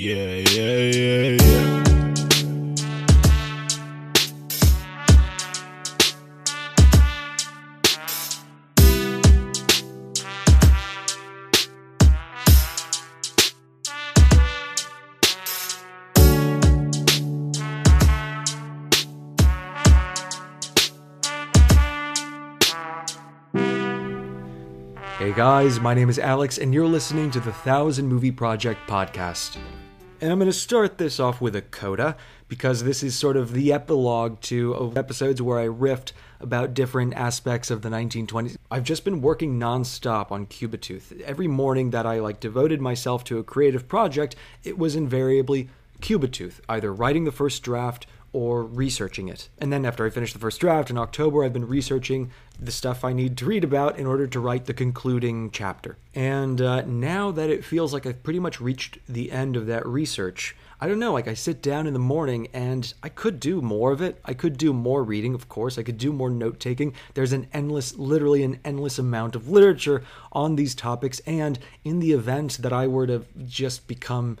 Yeah, yeah, yeah, yeah. Hey guys, my name is Alex, and you're listening to the Thousand Movie Project podcast. And I'm going to start this off with a coda because this is sort of the epilogue to episodes where I riffed about different aspects of the 1920s. I've just been working nonstop on Cubitooth. Every morning that I like devoted myself to a creative project, it was invariably Cubitooth, either writing the first draft or researching it. And then after I finished the first draft in October, I've been researching the stuff I need to read about in order to write the concluding chapter. And uh, now that it feels like I've pretty much reached the end of that research, I don't know, like I sit down in the morning and I could do more of it. I could do more reading, of course. I could do more note taking. There's an endless, literally an endless amount of literature on these topics. And in the event that I were to just become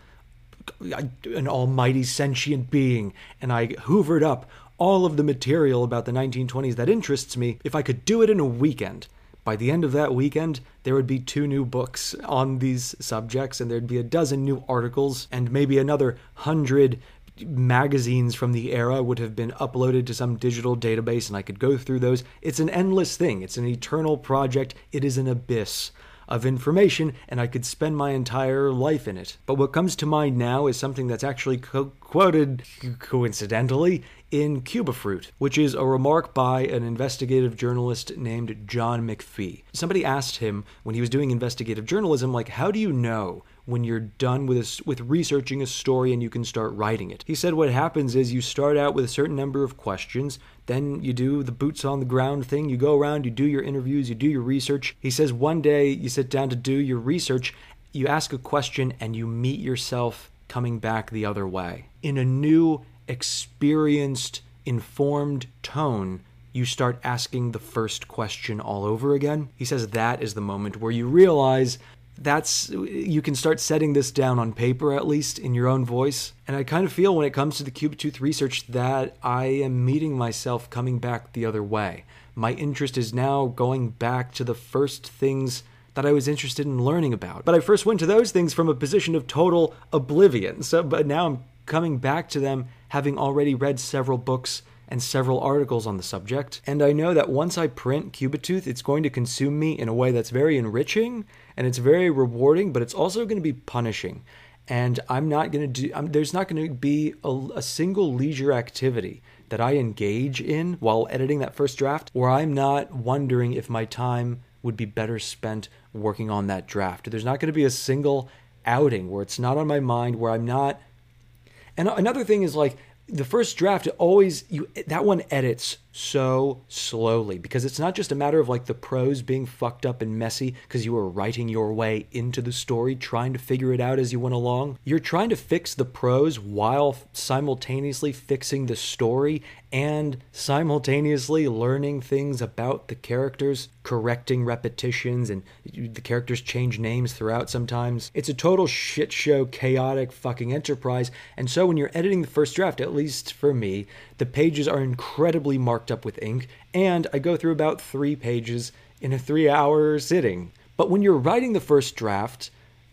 an almighty sentient being and I hoovered up all of the material about the 1920s that interests me, if I could do it in a weekend, by the end of that weekend, there would be two new books on these subjects, and there'd be a dozen new articles, and maybe another hundred magazines from the era would have been uploaded to some digital database, and I could go through those. It's an endless thing, it's an eternal project, it is an abyss of information, and I could spend my entire life in it. But what comes to mind now is something that's actually co- quoted coincidentally in Cuba Fruit, which is a remark by an investigative journalist named John McPhee. Somebody asked him when he was doing investigative journalism, like, how do you know when you're done with a, with researching a story and you can start writing it? He said what happens is you start out with a certain number of questions, then you do the boots on the ground thing, you go around, you do your interviews, you do your research. He says one day you sit down to do your research, you ask a question and you meet yourself coming back the other way in a new experienced, informed tone, you start asking the first question all over again. He says that is the moment where you realize that's you can start setting this down on paper at least in your own voice. And i kind of feel when it comes to the Cubitooth research that i am meeting myself coming back the other way. My interest is now going back to the first things that i was interested in learning about. But i first went to those things from a position of total oblivion. So but now i'm coming back to them having already read several books and several articles on the subject. And I know that once I print Cubitooth, it's going to consume me in a way that's very enriching and it's very rewarding, but it's also going to be punishing. And I'm not going to do, I'm, there's not going to be a, a single leisure activity that I engage in while editing that first draft where I'm not wondering if my time would be better spent working on that draft. There's not going to be a single outing where it's not on my mind, where I'm not and another thing is like the first draft always you that one edits so slowly because it's not just a matter of like the prose being fucked up and messy because you were writing your way into the story trying to figure it out as you went along. You're trying to fix the prose while simultaneously fixing the story and simultaneously learning things about the characters correcting repetitions and the characters change names throughout sometimes it's a total shit show chaotic fucking enterprise and so when you're editing the first draft at least for me the pages are incredibly marked up with ink, and I go through about three pages in a three hour sitting. But when you're writing the first draft,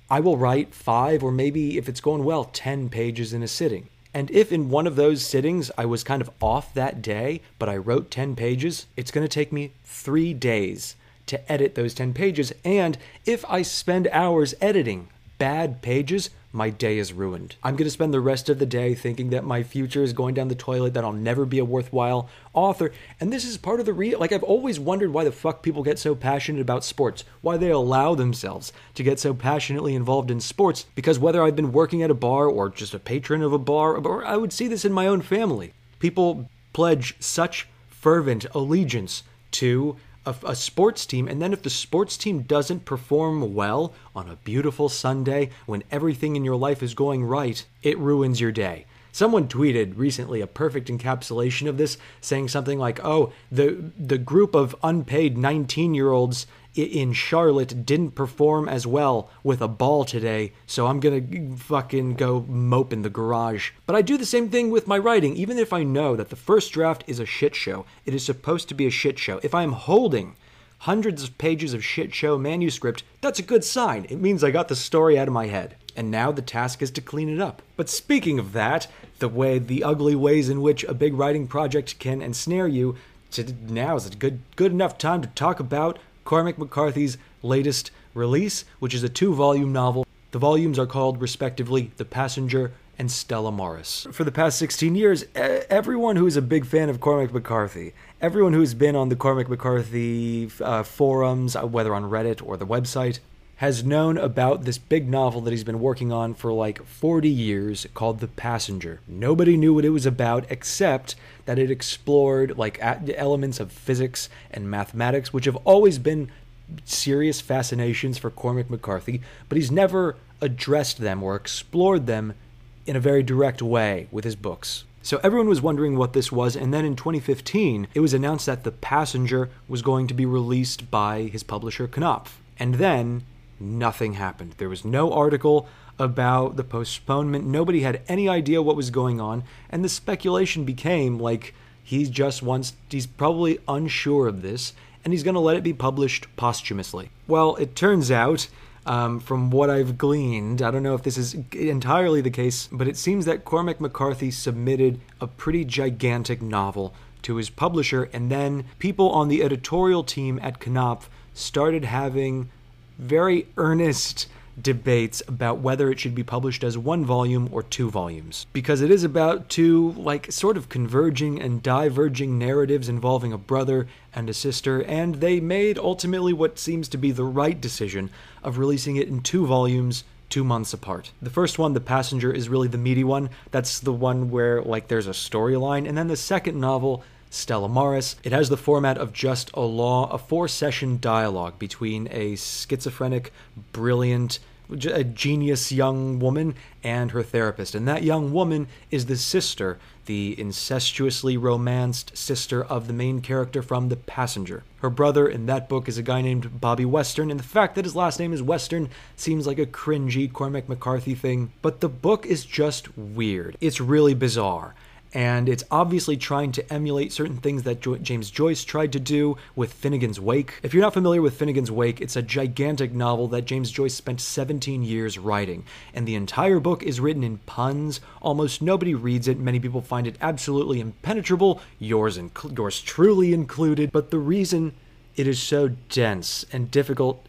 I will write five or maybe, if it's going well, 10 pages in a sitting. And if in one of those sittings I was kind of off that day, but I wrote 10 pages, it's going to take me three days to edit those 10 pages. And if I spend hours editing bad pages, my day is ruined. I'm going to spend the rest of the day thinking that my future is going down the toilet, that I'll never be a worthwhile author. And this is part of the real. Like, I've always wondered why the fuck people get so passionate about sports, why they allow themselves to get so passionately involved in sports. Because whether I've been working at a bar or just a patron of a bar, or I would see this in my own family, people pledge such fervent allegiance to a, a, sports team, and then if the sports team doesn't perform well on a beautiful Sunday when everything in your life is going right, it ruins your day. Someone tweeted recently a perfect encapsulation of this, saying something like, "Oh, the the group of unpaid 19-year-olds in Charlotte didn't perform as well with a ball today, so I'm gonna fucking go mope in the garage. But I do the same thing with my writing, even if I know that the first draft is a shit show. It is supposed to be a shit show. If I am holding hundreds of pages of shit show manuscript, that's a good sign. It means I got the story out of my head. And now the task is to clean it up. But speaking of that, the way the ugly ways in which a big writing project can ensnare you, to now is a good good enough time to talk about Cormac McCarthy's latest release, which is a two volume novel. The volumes are called, respectively, The Passenger and Stella Maris. For the past 16 years, everyone who is a big fan of Cormac McCarthy, everyone who's been on the Cormac McCarthy uh, forums, uh, whether on Reddit or the website, has known about this big novel that he's been working on for like 40 years called The Passenger. Nobody knew what it was about except that it explored like elements of physics and mathematics, which have always been serious fascinations for Cormac McCarthy, but he's never addressed them or explored them in a very direct way with his books. So everyone was wondering what this was, and then in 2015, it was announced that The Passenger was going to be released by his publisher Knopf. And then nothing happened. There was no article about the postponement. Nobody had any idea what was going on, and the speculation became like he just wants, he's probably unsure of this, and he's going to let it be published posthumously. Well, it turns out. Um, from what I've gleaned, I don't know if this is entirely the case, but it seems that Cormac McCarthy submitted a pretty gigantic novel to his publisher, and then people on the editorial team at Knopf started having very earnest debates about whether it should be published as one volume or two volumes because it is about two like sort of converging and diverging narratives involving a brother and a sister and they made ultimately what seems to be the right decision of releasing it in two volumes two months apart. The first one, The Passenger, is really the meaty one. That's the one where like there's a storyline and then the second novel Stella Maris. It has the format of just a law, a four session dialogue between a schizophrenic, brilliant, a genius young woman and her therapist. And that young woman is the sister, the incestuously romanced sister of the main character from The Passenger. Her brother in that book is a guy named Bobby Western, and the fact that his last name is Western seems like a cringy Cormac McCarthy thing, but the book is just weird. It's really bizarre and it's obviously trying to emulate certain things that jo- James Joyce tried to do with Finnegan's Wake. If you're not familiar with Finnegan's Wake, it's a gigantic novel that James Joyce spent 17 years writing, and the entire book is written in puns. Almost nobody reads it. Many people find it absolutely impenetrable, yours inc- yours truly included. But the reason it is so dense and difficult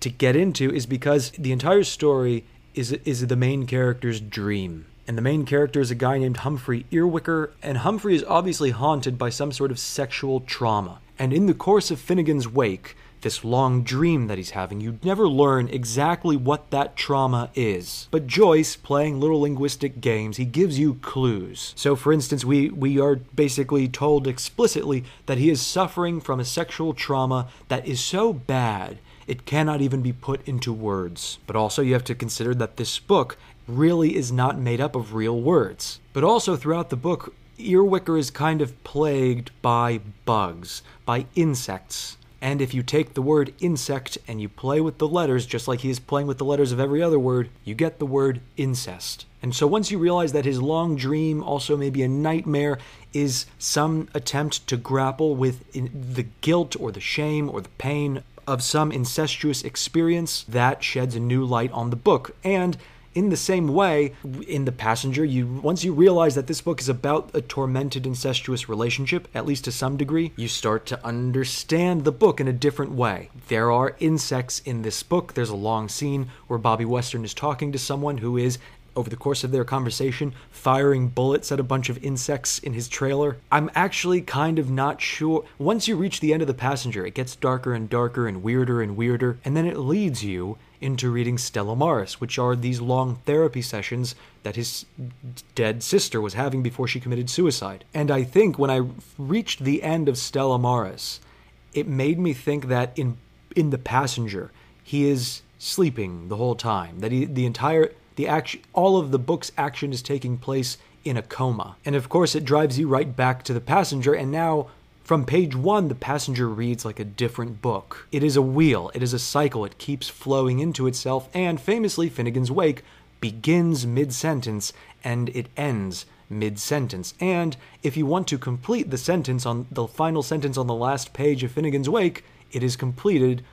to get into is because the entire story is is the main character's dream and the main character is a guy named Humphrey Earwicker, and Humphrey is obviously haunted by some sort of sexual trauma. And in the course of Finnegan's Wake, this long dream that he's having, you never learn exactly what that trauma is. But Joyce, playing little linguistic games, he gives you clues. So, for instance, we, we are basically told explicitly that he is suffering from a sexual trauma that is so bad it cannot even be put into words. But also, you have to consider that this book really is not made up of real words. But also throughout the book, Earwicker is kind of plagued by bugs, by insects. And if you take the word insect and you play with the letters, just like he is playing with the letters of every other word, you get the word incest. And so once you realize that his long dream, also maybe a nightmare, is some attempt to grapple with the guilt or the shame or the pain of some incestuous experience, that sheds a new light on the book. And in the same way, in The Passenger, you once you realize that this book is about a tormented incestuous relationship, at least to some degree, you start to understand the book in a different way. There are insects in this book. There's a long scene where Bobby Western is talking to someone who is over the course of their conversation, firing bullets at a bunch of insects in his trailer. I'm actually kind of not sure. Once you reach the end of the passenger, it gets darker and darker and weirder and weirder, and then it leads you into reading Stella Maris, which are these long therapy sessions that his dead sister was having before she committed suicide. And I think when I reached the end of Stella Maris, it made me think that in in the passenger, he is sleeping the whole time. That he, the entire the action all of the book's action is taking place in a coma. And of course, it drives you right back to the passenger, and now from page one, the passenger reads like a different book. It is a wheel, it is a cycle, it keeps flowing into itself, and famously, Finnegan's Wake begins mid sentence and it ends mid sentence. And if you want to complete the sentence on the final sentence on the last page of Finnegan's Wake, it is completed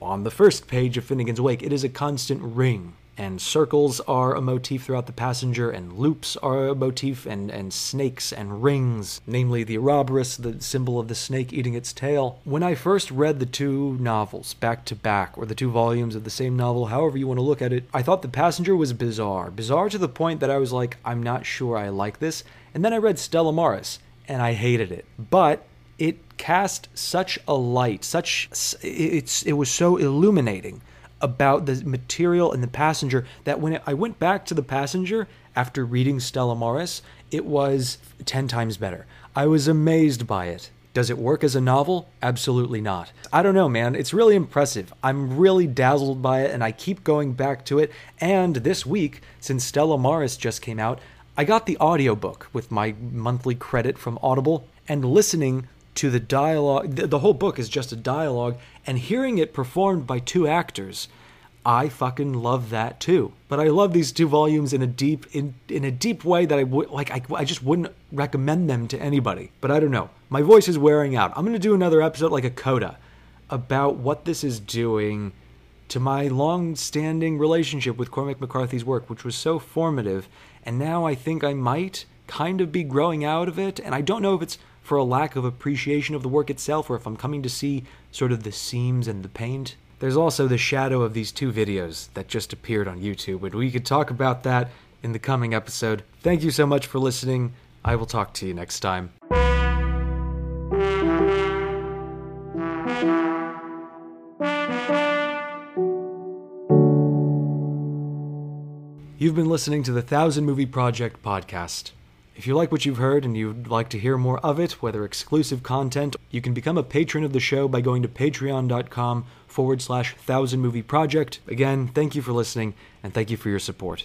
on the first page of Finnegan's Wake. It is a constant ring and circles are a motif throughout the passenger, and loops are a motif, and, and snakes and rings, namely the Ouroboros, the symbol of the snake eating its tail. When I first read the two novels back to back, or the two volumes of the same novel, however you want to look at it, I thought the passenger was bizarre. Bizarre to the point that I was like, I'm not sure I like this. And then I read Stella Maris, and I hated it. But it cast such a light, such it's it was so illuminating about the material and the passenger that when I went back to the passenger after reading Stella Maris, it was 10 times better. I was amazed by it. Does it work as a novel? Absolutely not. I don't know, man. It's really impressive. I'm really dazzled by it, and I keep going back to it. And this week, since Stella Maris just came out, I got the audiobook with my monthly credit from Audible and listening to the dialogue. The, the whole book is just a dialogue, and hearing it performed by two actors, I fucking love that too. But I love these two volumes in a deep in in a deep way that I would like. I, I just wouldn't recommend them to anybody. But I don't know. My voice is wearing out. I'm gonna do another episode like a coda about what this is doing to my long-standing relationship with Cormac McCarthy's work, which was so formative. And now I think I might kind of be growing out of it. And I don't know if it's for a lack of appreciation of the work itself, or if I'm coming to see sort of the seams and the paint. There's also the shadow of these two videos that just appeared on YouTube, and we could talk about that in the coming episode. Thank you so much for listening. I will talk to you next time. You've been listening to the Thousand Movie Project podcast. If you like what you've heard and you'd like to hear more of it, whether exclusive content, you can become a patron of the show by going to patreon.com forward slash thousand movie project. Again, thank you for listening and thank you for your support.